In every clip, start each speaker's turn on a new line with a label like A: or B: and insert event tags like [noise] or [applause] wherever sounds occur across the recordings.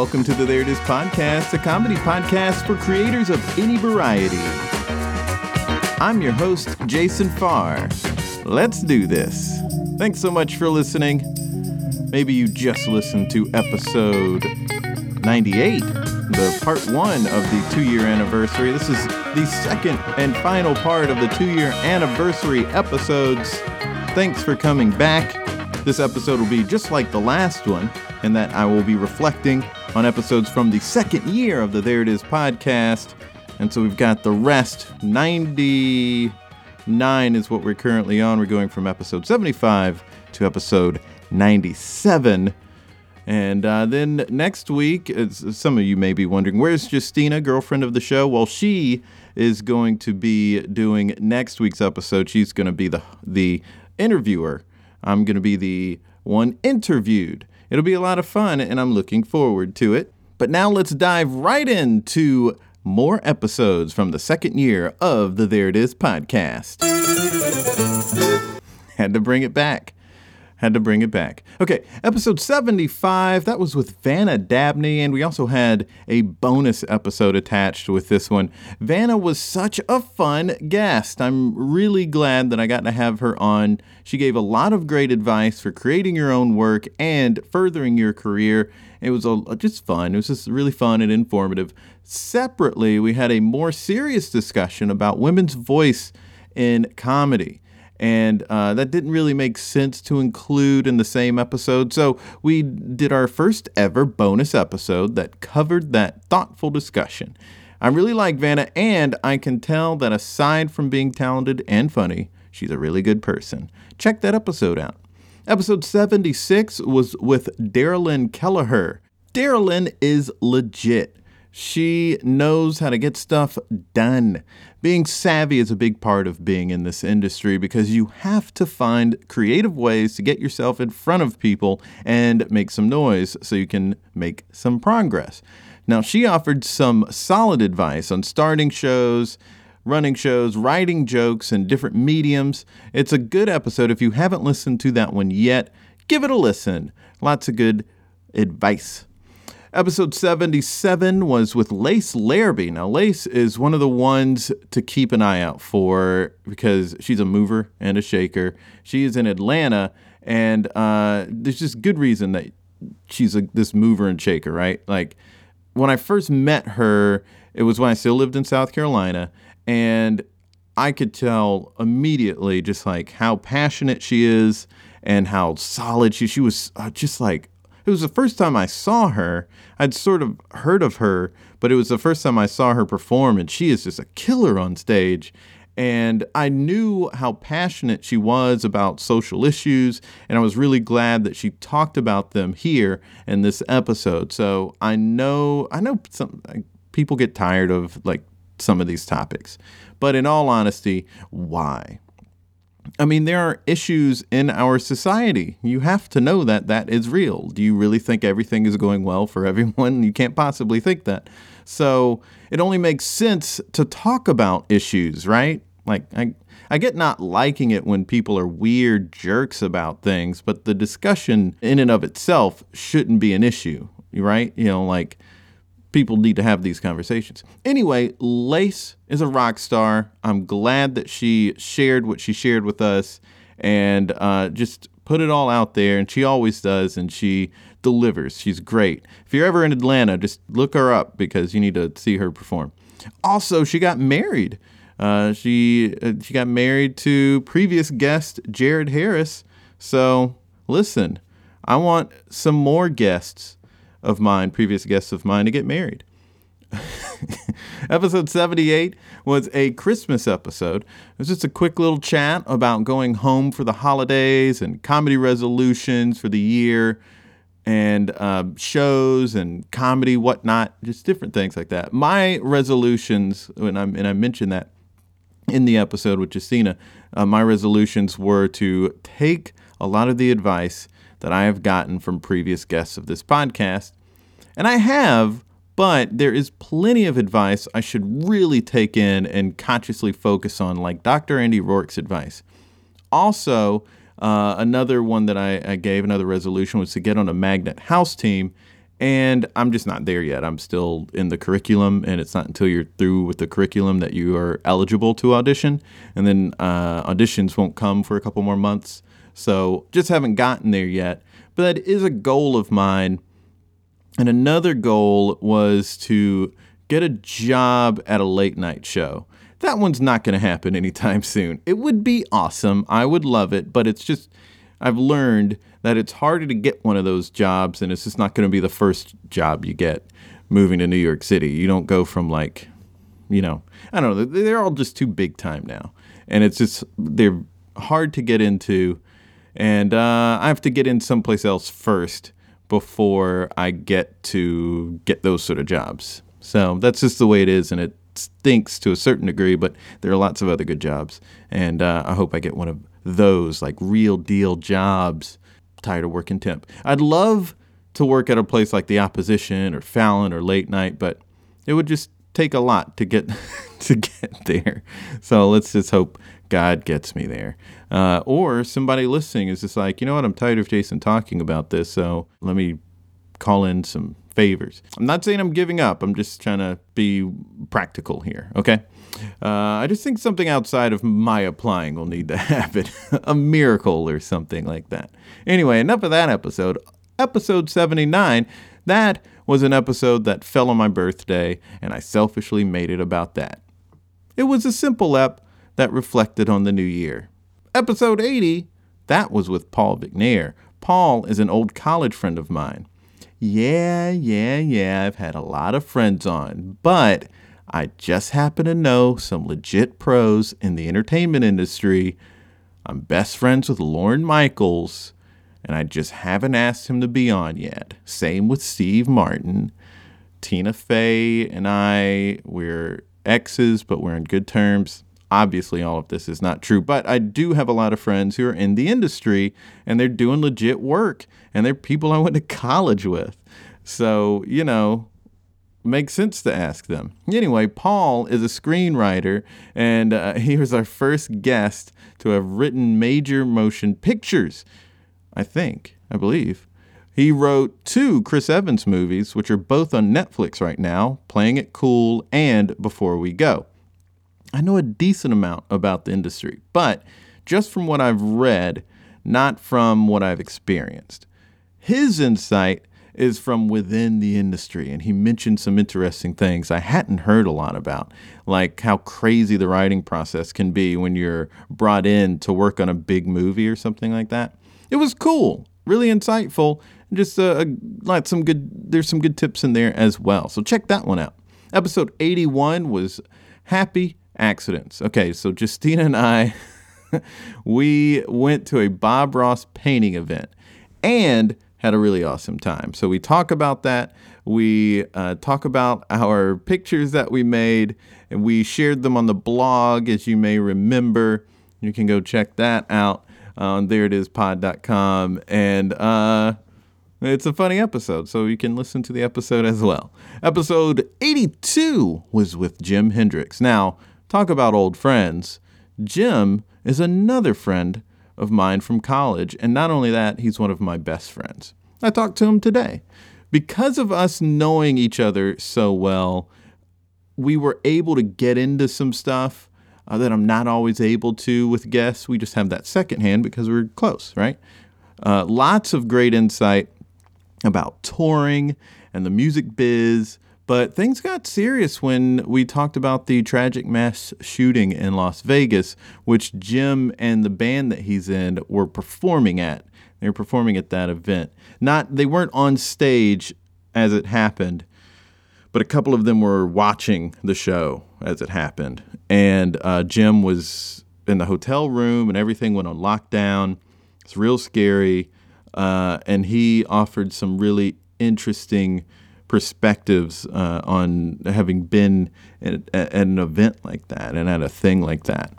A: Welcome to the There It Is podcast, a comedy podcast for creators of any variety. I'm your host, Jason Farr. Let's do this. Thanks so much for listening. Maybe you just listened to episode 98, the part one of the two year anniversary. This is the second and final part of the two year anniversary episodes. Thanks for coming back. This episode will be just like the last one, in that I will be reflecting on episodes from the second year of the There It Is podcast. And so we've got the rest. 99 is what we're currently on. We're going from episode 75 to episode 97. And uh, then next week, some of you may be wondering, where's Justina, girlfriend of the show? Well, she is going to be doing next week's episode. She's going to be the the interviewer. I'm going to be the one interviewed. It'll be a lot of fun, and I'm looking forward to it. But now let's dive right into more episodes from the second year of the There It Is podcast. Had to bring it back. Had to bring it back. Okay, episode 75, that was with Vanna Dabney, and we also had a bonus episode attached with this one. Vanna was such a fun guest. I'm really glad that I got to have her on. She gave a lot of great advice for creating your own work and furthering your career. It was just fun. It was just really fun and informative. Separately, we had a more serious discussion about women's voice in comedy and uh, that didn't really make sense to include in the same episode. So we did our first ever bonus episode that covered that thoughtful discussion. I really like Vanna, and I can tell that aside from being talented and funny, she's a really good person. Check that episode out. Episode 76 was with Darilyn Kelleher. Darilyn is legit. She knows how to get stuff done. Being savvy is a big part of being in this industry because you have to find creative ways to get yourself in front of people and make some noise so you can make some progress. Now, she offered some solid advice on starting shows, running shows, writing jokes in different mediums. It's a good episode. If you haven't listened to that one yet, give it a listen. Lots of good advice. Episode 77 was with Lace Larrabee. Now, Lace is one of the ones to keep an eye out for because she's a mover and a shaker. She is in Atlanta, and uh, there's just good reason that she's a, this mover and shaker, right? Like, when I first met her, it was when I still lived in South Carolina, and I could tell immediately just like how passionate she is and how solid she she was uh, just like it was the first time I saw her. I'd sort of heard of her, but it was the first time I saw her perform, and she is just a killer on stage. And I knew how passionate she was about social issues, and I was really glad that she talked about them here in this episode. So I know, I know some people get tired of like some of these topics, but in all honesty, why? I mean, there are issues in our society. You have to know that that is real. Do you really think everything is going well for [laughs] everyone? You can't possibly think that. So it only makes sense to talk about issues, right? Like, I, I get not liking it when people are weird jerks about things, but the discussion in and of itself shouldn't be an issue, right? You know, like, people need to have these conversations. Anyway, Lace is a rock star. I'm glad that she shared what she shared with us and uh, just put it all out there. And she always does, and she delivers. She's great. If you're ever in Atlanta, just look her up because you need to see her perform. Also, she got married. Uh, she uh, she got married to previous guest Jared Harris. So listen, I want some more guests of mine, previous guests of mine, to get married. [laughs] episode 78 was a Christmas episode. It was just a quick little chat about going home for the holidays and comedy resolutions for the year. and uh, shows and comedy, whatnot, just different things like that. My resolutions, when I'm, and I mentioned that in the episode with Justina, uh, my resolutions were to take a lot of the advice that I have gotten from previous guests of this podcast, and I have, but there is plenty of advice I should really take in and consciously focus on, like Dr. Andy Rourke's advice. Also, uh, another one that I, I gave, another resolution, was to get on a magnet house team. And I'm just not there yet. I'm still in the curriculum, and it's not until you're through with the curriculum that you are eligible to audition. And then uh, auditions won't come for a couple more months. So just haven't gotten there yet. But that is a goal of mine. And another goal was to get a job at a late night show. That one's not going to happen [laughs] anytime soon. It would be awesome. I would love it, but it's just, I've learned that it's harder to get one of those jobs, and it's just not going to be the first job you get moving to New York City. You don't go from like, you know, I don't know, they're all just too big time now. And it's just, they're hard to get into. And uh, I have to get in someplace else first before I get to get those sort of jobs. So that's just the way it is, and it stinks to a certain degree, but there are lots of other good jobs. And uh, I hope I get one of those, like real deal jobs. tired of working temp. I'd love to work at a place like the opposition or Fallon or late night, but it would just take a lot to get [laughs] to get there. So let's just hope God gets me there. Uh, or somebody listening is just like, you know what, I'm tired of Jason talking about this, so let me call in some favors. I'm not saying I'm giving up. I'm just trying to be practical here. Okay. Uh, I just think something outside of my applying will need to [laughs] happen, a miracle or something like that. Anyway, enough of that episode. Episode 79. That was an episode that fell on my birthday, and I selfishly made it about that. It was a simple ep that reflected on the new year. Episode 80. That was with Paul Vicknair. Paul is an old college friend of mine. Yeah, yeah, yeah, I've had a lot of friends on, but I just happen to know some legit pros in the entertainment industry. I'm best friends with Lorne Michaels, and I just haven't asked him to be on yet. Same with Steve Martin. Tina Fey and I, we're exes, but we're in good terms. Obviously, all of this is not true, but I do have a lot of friends who are in the industry and they're doing legit work and they're people I went to college with. So, you know, makes sense to ask them. Anyway, Paul is a screenwriter, and uh, [laughs] he was our first guest to have written major motion pictures, I think, I believe. He wrote two Chris Evans movies, which are both on Netflix right now Playing It Cool and Before We Go. I know a decent amount about the industry, but just from what I've read, not from what I've experienced. His insight is from within the industry, and he mentioned some interesting things I hadn't heard a lot about, like how crazy the writing process can be when you're brought in to work on a big movie or something like that. It was cool, really insightful, just uh, like some good. There's some good tips in there as well. So check that one out. Episode 81 was happy accidents. Okay, so Justina and I, [laughs] we went to a Bob Ross painting event and had a really awesome time. So we talk about that. We uh, talk about our pictures that we made, and we shared them on the blog, as you may remember. You can go check that out on thereitispod.com. And uh, it's a funny episode, so you can listen to the episode as well. Episode 82 was with Jim Hendrix. Now, Talk about old friends. Jim is another friend of mine from college, and not only that, he's one of my best friends. I talked to him today. Because of us knowing each other so well, we were able to get into some stuff uh, that I'm not always able to with guests. We just have that second hand because we're close, right? Uh, lots of great insight about touring and the music biz, but things got serious when we talked about the tragic mass shooting in Las Vegas, which Jim and the band that he's in were performing at. They were performing at that event. Not they weren't on stage as it happened, but a couple of them were watching the show as it happened. And uh, Jim was in the hotel room, and everything went on lockdown. It's real scary. uh, and he offered some really interesting perspectives uh, on having been at, at, an event like that and at a thing like that.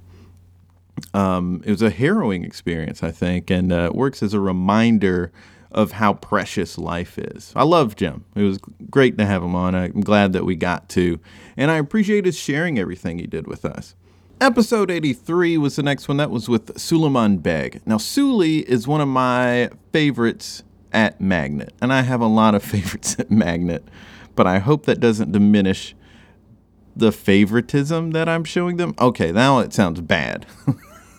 A: Um, it was a harrowing experience, I think, and uh, works as a reminder of how precious life is. I love Jim. It was great to have him on. I'm glad that we got to, and I appreciate his sharing everything he did with us. Episode 83 was the next one. That was with Suleiman Beg. Now, Suli is one of my favorites at Magnet, and I have a lot of [laughs] favorites at Magnet, but I hope that doesn't diminish the favoritism that I'm showing them. Okay, now it sounds bad.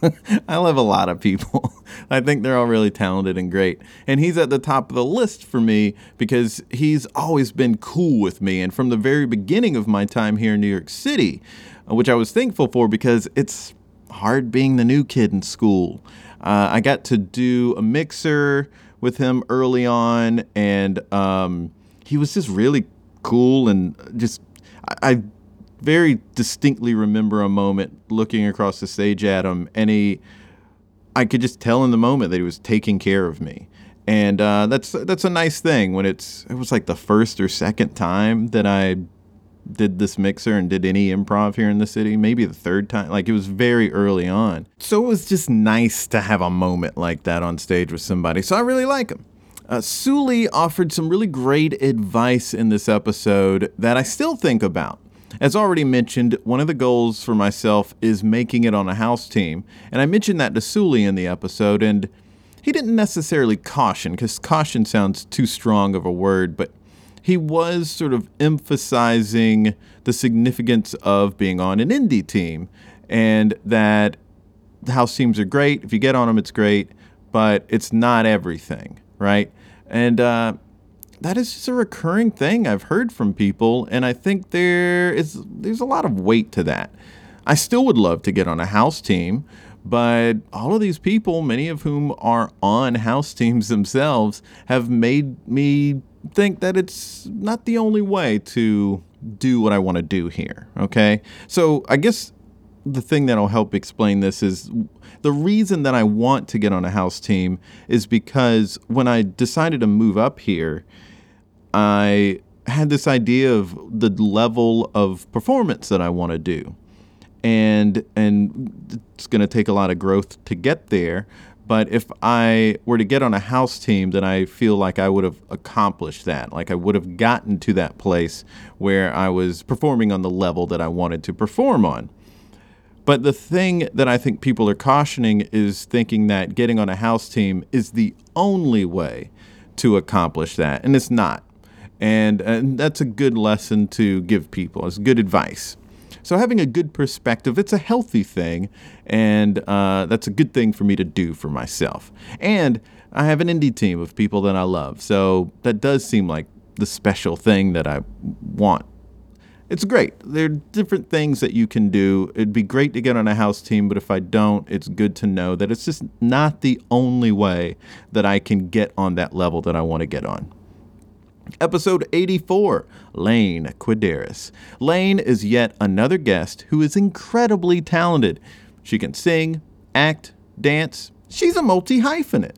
A: [laughs] I love a lot of people. [laughs] I think they're all really talented and great. And he's at the top of the list for me because he's always been cool with me. And from the very beginning of my time here in New York City, uh, which I was thankful for because it's hard being the new kid in school. Uh, I got to do a mixer with him early on, and um, he was just really cool and just I, I very distinctly remember a moment looking across the stage at him, and he, I could just tell in the moment that he was taking care of me, and uh, that's that's a nice thing when it's it was like the first or second time that I did this mixer and did any improv here in the city, maybe the third time. Like it was very early on, so it was just nice to have a moment like that on stage with somebody. So I really like him. Uh, Suli offered some really great advice in this episode that I still think about. As already mentioned, one of the goals for myself is making it on a house team, and I mentioned that to Suli in the episode, and he didn't necessarily caution, because caution sounds too strong of a word, but he was sort of emphasizing the significance of being on an indie team, and that house teams are great. If you get on them, it's great, but it's not everything, right? And uh, that is just a recurring thing I've heard from people, and I think there is there's a lot of weight to that. I still would love to get on a house team, but all of these people, many of whom are on house teams themselves, have made me think that it's not the only way to do what I want to do here. Okay, so I guess the thing that'll help explain this is the reason that I want to get on a house team is because when I decided to move up here, I had this idea of the level of performance that I want to do. And and it's going to take a lot of growth to get there, but if I were to get on a house team, then I feel like I would have accomplished that. Like I would have gotten to that place where I was performing on the level that I wanted to perform on. But the thing that I think people are cautioning is thinking that getting on a house team is the only way to accomplish that. And it's not. And, and that's a good lesson to give people. It's good advice. So having a good perspective, it's a healthy thing, and uh, that's a good thing for me to do for myself. And I have an indie team of people that I love, so that does seem like the special thing that I want. It's great. There are different things that you can do. It'd be great to get on a house team, but if I don't, it's good to know that it's just not the only way that I can get on that level that I want to get on. Episode 84 Lane Quideris. Lane is yet another guest who is incredibly talented. She can sing, act, dance. She's a multi hyphenate.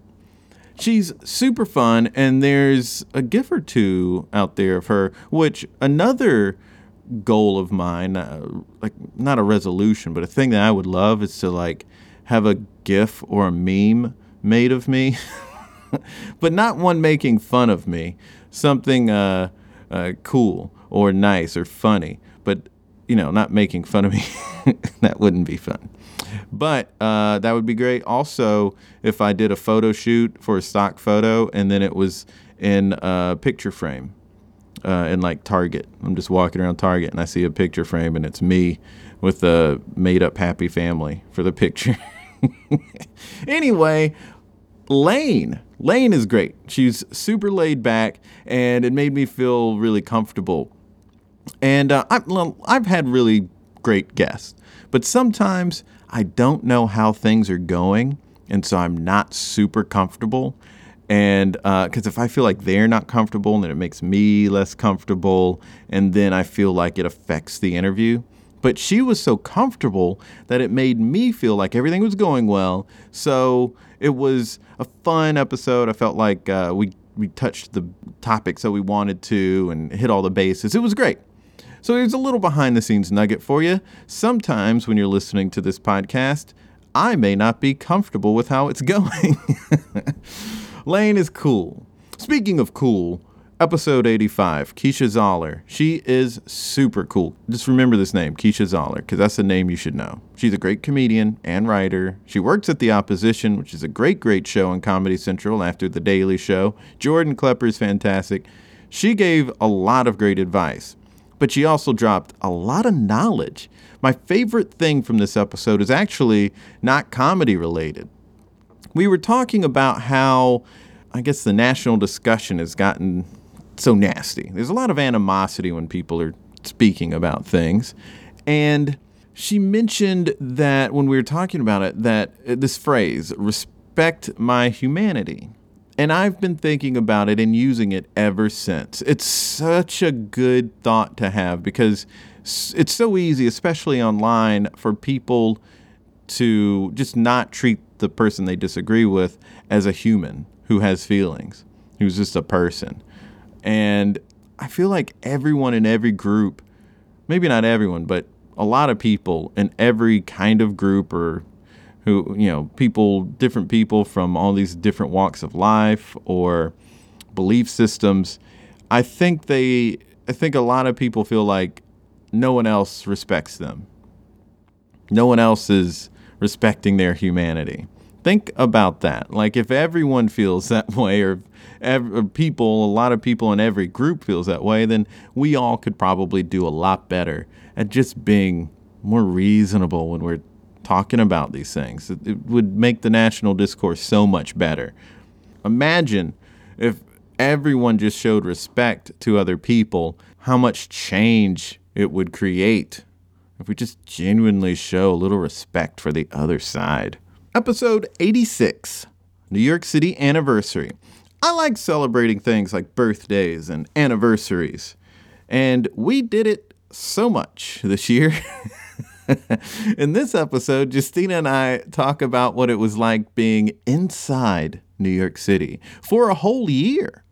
A: She's super fun, and there's a gif or two out there of her, which another goal of mine, uh, like not a resolution, but a thing that I would love is to like have a gif or a meme made of me, [laughs] but not one making fun of me something uh, uh, cool or nice or funny, but you know, not making fun of me. [laughs] that wouldn't be fun. But uh, that would be great. Also, if I did a photo shoot for a stock photo and then it was in a picture frame uh, in like Target. I'm just walking around Target and I see a picture frame and it's me with a made up happy family for the picture. [laughs] anyway, Lane. Lane is great. She's super laid back, and it made me feel really comfortable. And uh, I, I've had really great guests, but sometimes I don't know how things are going, and so I'm not super comfortable. And because uh, if I feel like they're not comfortable, then it makes me less comfortable, and then I feel like it affects the interview. But she was so comfortable that it made me feel like everything was going well. So it was a fun episode. I felt like uh, we we touched the topics that we wanted to and hit all the bases. It was great. So here's a little behind the scenes nugget for you. Sometimes when you're listening to this podcast, I may not be comfortable with how it's [laughs] going. Lane is cool. Speaking of cool, episode 85, Keisha Zollar. She is super cool. Just remember this name, Keisha Zollar, because that's a name you should know. She's a great comedian and writer. She works at The Opposition, which is a great, great show on Comedy Central after The Daily Show. Jordan Klepper is fantastic. She gave a lot of great advice, but she also dropped a lot of knowledge. My favorite thing from this episode is actually not comedy related. We were talking about how I guess the national discussion has gotten so nasty. There's a lot of animosity when people are speaking about things. And she mentioned that when we were talking about it, that uh, this phrase, respect my humanity. And I've been thinking about it and using it ever since. It's such a good thought to have because it's so easy, especially online, for people to just not treat the person they disagree with as a human who has feelings, who's just a person. And I feel like everyone in every group, maybe not everyone, but a lot of people in every kind of group or who, you know, people, different people from all these different walks of life or belief systems, I think they, I think a lot of people feel like no one else respects them. No one else is respecting their humanity. Think about that. Like if everyone feels that [laughs] way, or, every, people, a lot of people in every group feels that way, then we all could probably do a lot better at just being more reasonable when we're talking about these things. It, it would make the national discourse so much better. Imagine if everyone just showed respect to other people, how much change it would create if we just genuinely show a little respect for the other side. Episode 86 New York City Anniversary. I like celebrating things like birthdays and anniversaries, and we did it so much this year. [laughs] In this episode, Justina and I talk about what it was like being inside New York City for a whole year.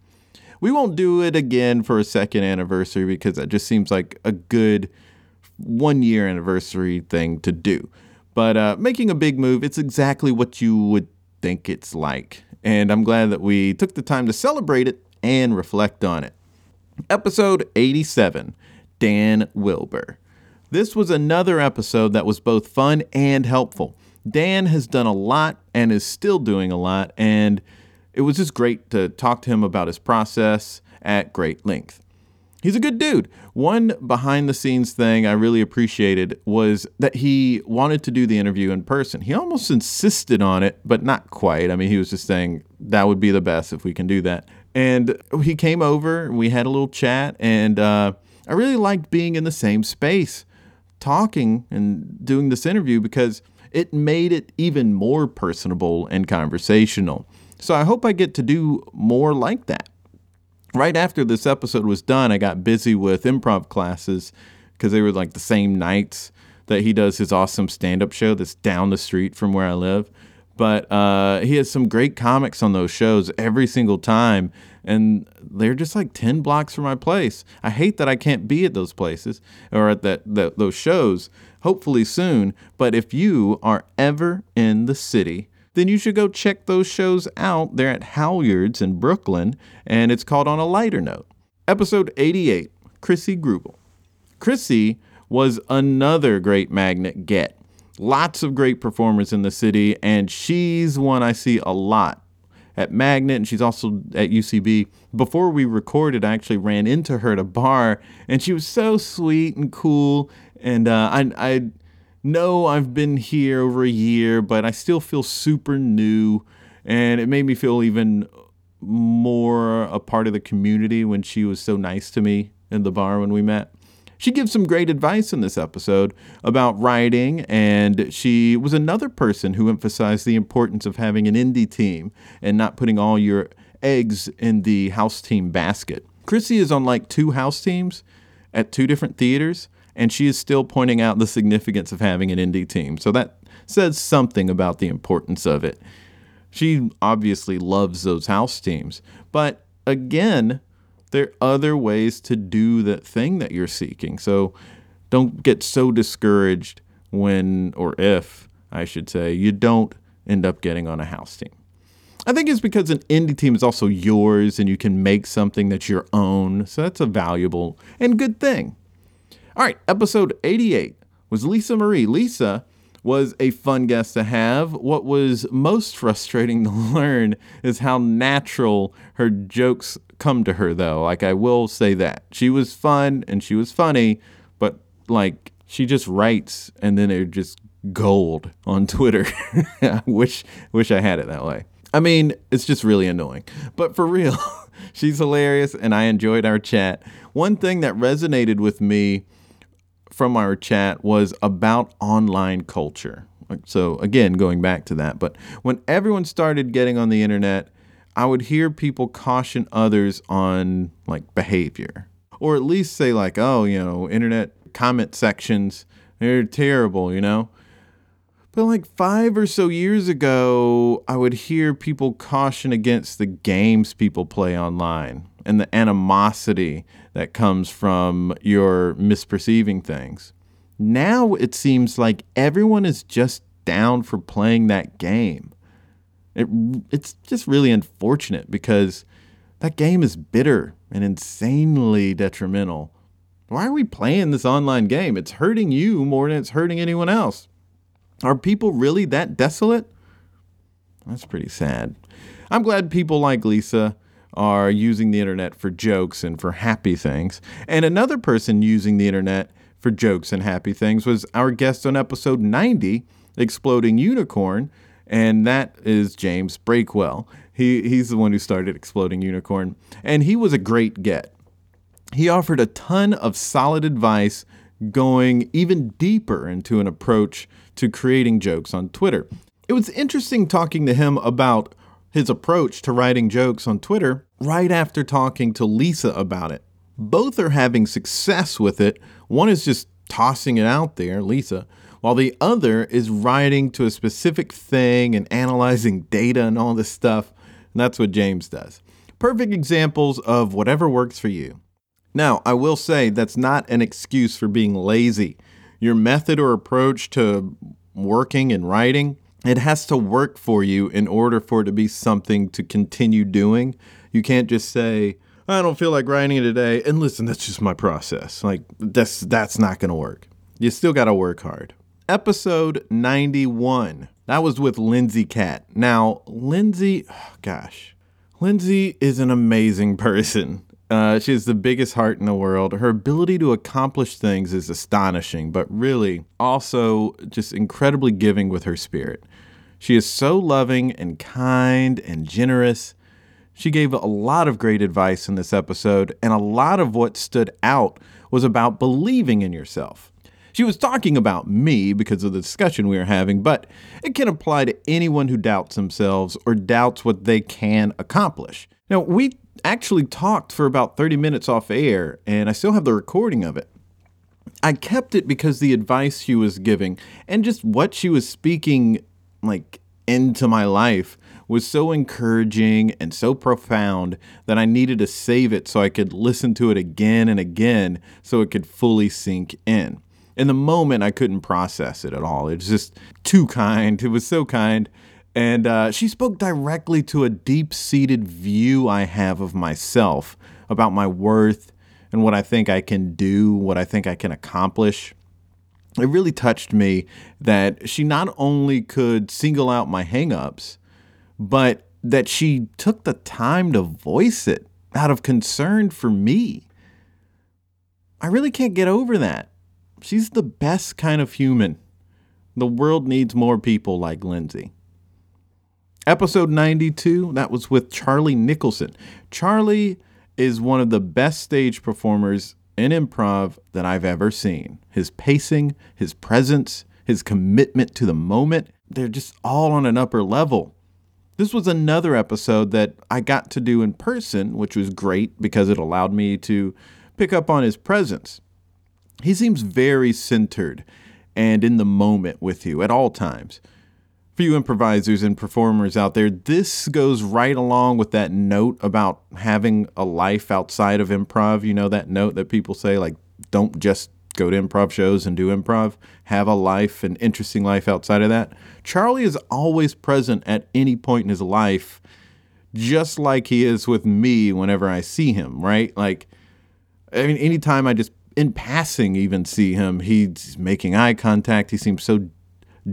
A: We won't do it again for a second anniversary because that just seems like a good one year anniversary thing to do. But uh, making a big move, it's exactly what you would think it's like. And I'm glad that we took the time to celebrate it and reflect on it. Episode 87 Dan Wilbur. This was another episode that was both fun and helpful. Dan has done a lot and is still doing a lot, and it was just great to talk to him about his process at great length he's a good dude. One behind the scenes thing I really appreciated was that he wanted to do the interview in person. He almost insisted on it, but not quite. I mean, he was just saying that would be the best if we can do that. And he came over, we had a little chat, and uh, I really liked being in the same space, talking and doing this interview because it made it even more personable and conversational. So I hope I get to do more like that right after this episode was done, I got busy with improv classes because they were like the same nights that he does his awesome stand up show that's down the street from where I live. But uh, he has some great comics on those shows every single time. And they're just like 10 blocks from my place. I hate that I can't be at those places or at that, that those shows, hopefully soon. But if you are ever in the city, then you should go check those shows out. They're at Halyards in Brooklyn, and it's called On a Lighter Note. Episode 88 Chrissy Grubel. Chrissy was another great magnet get. Lots of great performers in the city, and she's one I see a lot at Magnet, and she's also at UCB. Before we recorded, I actually ran into her at a bar, and she was so sweet and cool. And uh, I, I know I've been here over a year, but I still feel super new. And it made me feel even more a part of the community when she was so nice to me in the bar when we met. She gives some great advice in this episode about writing, and she was another person who emphasized the importance of having an indie team and not putting all your eggs in the house team basket. Chrissy is on like two house teams at two different theaters, and she is still pointing out the significance of having an indie team. So that says something about the importance of it. She obviously loves those house teams, but again, there are other ways to do that thing that you're seeking. So don't get so discouraged when, or if, I should say, you don't end up getting on a house team. I think it's because an indie team is also yours and you can make something that's your own. So that's a valuable and good thing. All right, episode 88 was Lisa Marie. Lisa was a fun guest to have. What was most frustrating to [laughs] learn is how natural her jokes come to her, though. Like, I will say that. She was fun and she was funny, but like, she just writes and then they're just gold on [laughs] Twitter. I wish wish I had it that way. I mean, it's just really annoying. But for real, [laughs] she's hilarious and I enjoyed our chat. One thing that resonated with me from our chat was about online culture. So, again, going back to that, but when everyone started getting on the internet, I would hear people caution others on like behavior, or at least say, like, oh, you know, internet comment sections, they're terrible, you know? But like five or so years ago, I would hear people caution against the games people play online and the animosity that comes from your misperceiving things. Now it seems like everyone is just down for playing that game. It, it's just really unfortunate because that game is bitter and insanely detrimental. Why are we playing this online game? It's hurting you more than it's hurting anyone else. Are people really that desolate? That's pretty sad. I'm glad people like Lisa are using the internet for jokes and for happy things. And another person using the internet for jokes and happy things was our guest on episode 90, Exploding Unicorn, and that is James Breakwell. He, he's the one who started Exploding Unicorn, and he was a great get. He offered a ton of solid advice going even deeper into an approach to creating jokes on Twitter. It was interesting talking to him about his approach to writing jokes on Twitter right after talking to Lisa about it. Both are having success with it. One is just tossing it out there, Lisa, while the other is writing to a specific thing and analyzing data and all this stuff. And that's what James does. Perfect examples of whatever works for you. Now, I will say that's not an excuse for being lazy. Your method or approach to working and writing it has to work for you in order for it to be something to continue doing. You can't just say, I don't feel like writing it today. And listen, that's just my process. Like that's that's not going to work. You still got to work hard. Episode 91. That was with Lindsay Cat. Now, Lindsay, oh gosh. Lindsay is an amazing [laughs] person. Uh, she has the biggest heart in the world. Her ability to accomplish things is astonishing, but really also just incredibly giving with her spirit. She is so loving and kind and generous. She gave a lot of great advice in this episode, and a lot of what stood out was about believing in yourself. She was talking about me because of the discussion we were having, but it can apply to anyone who doubts themselves or doubts what they can accomplish. Now, we actually talked for about 30 minutes off air, and I still have the recording of it. I kept it because the advice she was giving and just what she was speaking like into my life was so encouraging and so profound that I needed to save it so I could listen to it again and again so it could fully sink in. In the moment, I couldn't process it at all. It was just too kind. It was so kind. And uh, she spoke directly to a deep seated view I have of myself about my worth and what I think I can do, what I think I can accomplish. It really touched me that she not only could single out my hangups, but that she took the time to voice it out of concern for me. I really can't get over that. She's the best kind of human. The world needs more people like Lindsay. Episode 92, that was with Charlie Nicholson. Charlie is one of the best stage performers in improv that I've ever seen. His pacing, his presence, his commitment to the moment, they're just all on an upper level. This was another episode that I got to do in person, which was great because it allowed me to pick up on his presence. He seems very centered and in the moment with you at all times. For you improvisers and performers out there, this goes right along with that note about having a life outside of improv. You know, that note that people say, like, don't just go to improv shows and do improv, have a life, an interesting life outside of that. Charlie is always present at any point in his life, just like he is with me whenever I see him, right? Like, I mean, anytime I just in passing even see him, he's making eye contact. He seems so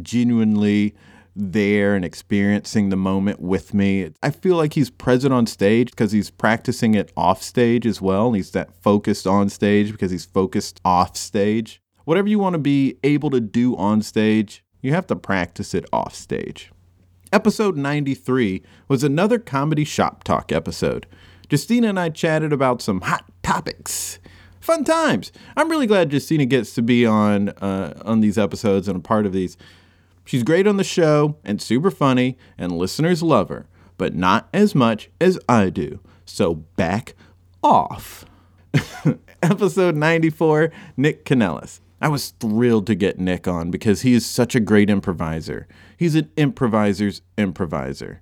A: genuinely there and experiencing the moment with me. I feel like he's present on stage because he's practicing it off stage as well. He's that focused on stage because he's focused off stage. Whatever you want to be able to do on stage, you have to practice it off stage. Episode 93 was another comedy shop talk episode. Justina and I chatted about some hot topics. Fun times. I'm really glad Justina gets to be on uh, on these episodes and a part of these. She's great on the show and super funny, and listeners love her, but not as much as I do. So back off. [laughs] Episode 94 Nick Kanellis. I was thrilled to get Nick on because he is such a great improviser. He's an improviser's improviser.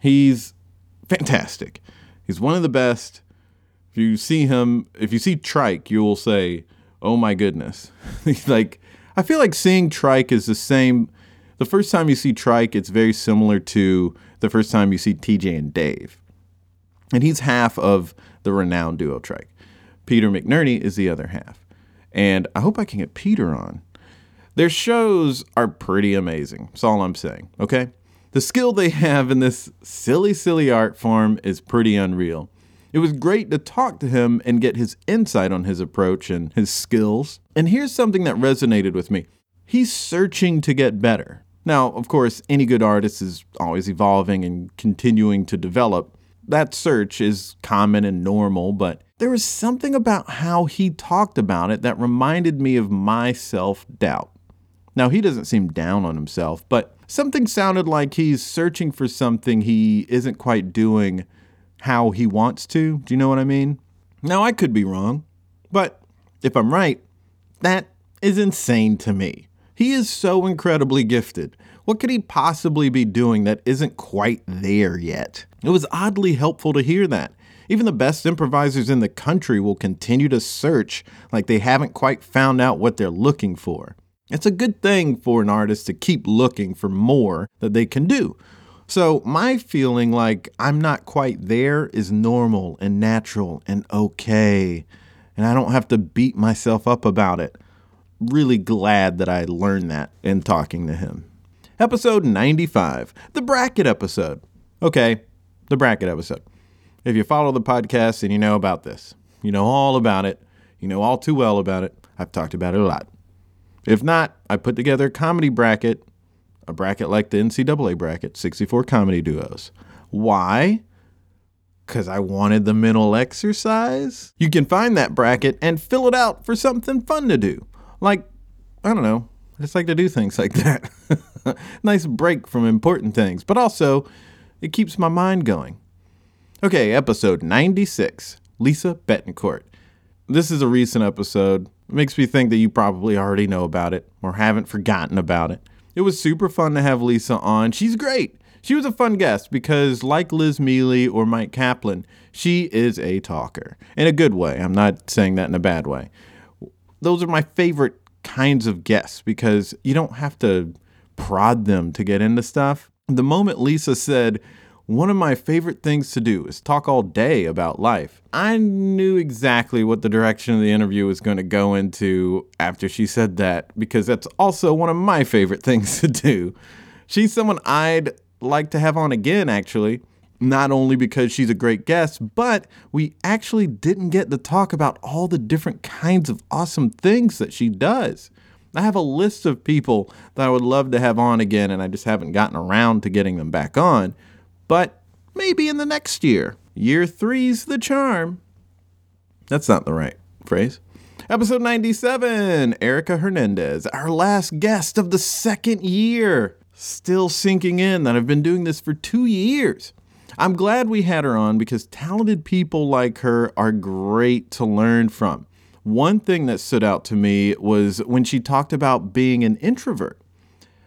A: He's fantastic. He's one of the best. If you see him, if you see Trike, you will say, "Oh my goodness!" [laughs] like I feel like seeing Trike is the same. The first time you see Trike, it's very similar to the first time you see TJ and Dave, and he's half of the renowned duo Trike. Peter McNerney is the other half, and I hope I can get Peter on. Their shows are pretty amazing. That's all I'm saying. Okay. The skill they have in this silly, silly art form is pretty unreal. It was great to talk to him and get his insight on his approach and his skills. And here's something that resonated with me he's searching to get better. Now, of course, any good artist is always evolving and continuing to develop. That search is common and normal, but there was something about how he talked about it that reminded me of my self doubt. Now, he doesn't seem down on himself, but something sounded like he's searching for something he isn't quite doing how he wants to. Do you know what I mean? Now, I could be wrong, but if I'm right, that is insane to me. He is so incredibly gifted. What could he possibly be doing that isn't quite there yet? It was oddly helpful to hear that. Even the best improvisers in the country will continue to search like they haven't quite found out what they're looking for. It's a good thing for an artist to keep looking for more that they can do. So, my feeling like I'm not quite there is normal and natural and okay. And I don't have to beat myself up about it. Really glad that I learned that in talking to him. Episode 95, the bracket episode. Okay, the bracket episode. If you follow the podcast and you know about this, you know all about it, you know all too well about it. I've talked about it a lot. If not, I put together a comedy bracket, a bracket like the NCAA bracket, 64 comedy duos. Why? Because I wanted the mental exercise. You can find that bracket and fill it out for something fun to do. Like, I don't know, I just like to do things like that. [laughs] nice break from important things, but also it keeps my mind going. Okay, episode 96 Lisa Betancourt. This is a recent episode. It makes me think that you probably already know about it or haven't forgotten about it. It was super fun to have Lisa on. She's great. She was a fun guest because, like Liz Miele or Mike Kaplan, she is a talker in a good way. I'm not saying that in a bad way. Those are my favorite kinds of guests because you don't have to prod them to get into stuff. The moment Lisa said, one of my favorite things to do is talk all day about life. I knew exactly what the direction of the interview was going to go into after she said that because that's also one of my favorite [laughs] things to do. She's someone I'd like to have on again, actually. Not only because she's a great guest, but we actually didn't get to talk about all the different kinds of awesome things that she does. I have a list of people that I would love to have on again, and I just haven't gotten around to getting them back on but maybe in the next year. Year three's the charm. That's not the right phrase. Episode 97 Erica Hernandez, our last guest of the second year. Still sinking in that I've been doing this for two years. I'm glad we had her on because talented people like her are great to learn from. One thing that stood out to me was when she talked about being an introvert.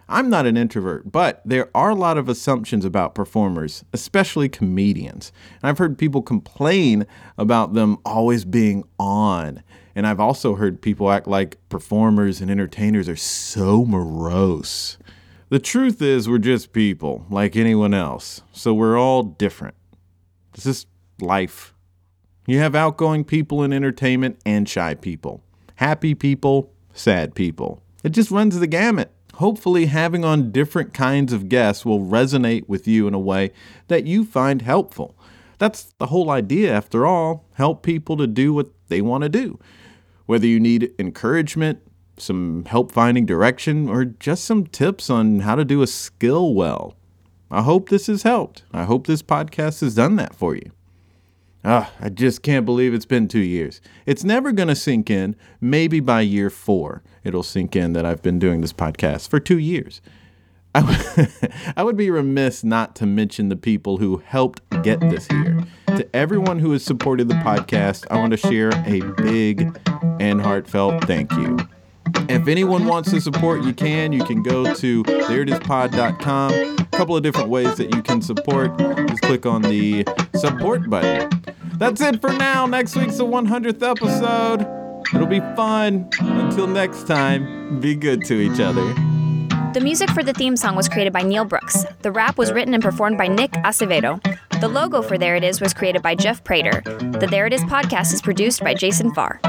A: I'm not an introvert, but there are a lot of assumptions about performers, especially comedians. And I've heard people complain about them always being on. And I've also heard people act like performers and entertainers are so morose. The truth is, we're just people like anyone else, so we're all different. This is life. You have outgoing people in entertainment and shy people, happy people, sad people. It just runs the gamut. Hopefully, having on different kinds of guests will resonate with you in a way that you find helpful. That's the whole idea, after all help people to do what they want to do. Whether you need encouragement, some help finding direction, or just some tips on how to do a skill well. I hope this has helped. I hope this podcast has done that for you. Ah, I just can't believe it's been two years. It's never going to sink in. Maybe by year four, it'll sink in that I've been doing this podcast for two years. I, w- [laughs] I would be remiss not to mention the people who helped get this here. To everyone who has supported the podcast, I want to share a big and heartfelt thank you. If anyone wants to support, you can. You can go to thereitispod.com. A couple of different ways that you can support. Just click on the support button. That's it for now. Next week's the 100th episode. It'll be fun. Until next time, be good to each other.
B: The music for the theme song was created by Neil Brooks. The rap was written and performed by Nick Acevedo. The logo for There It Is was created by Jeff Prater. The There It Is podcast is produced by Jason Farr.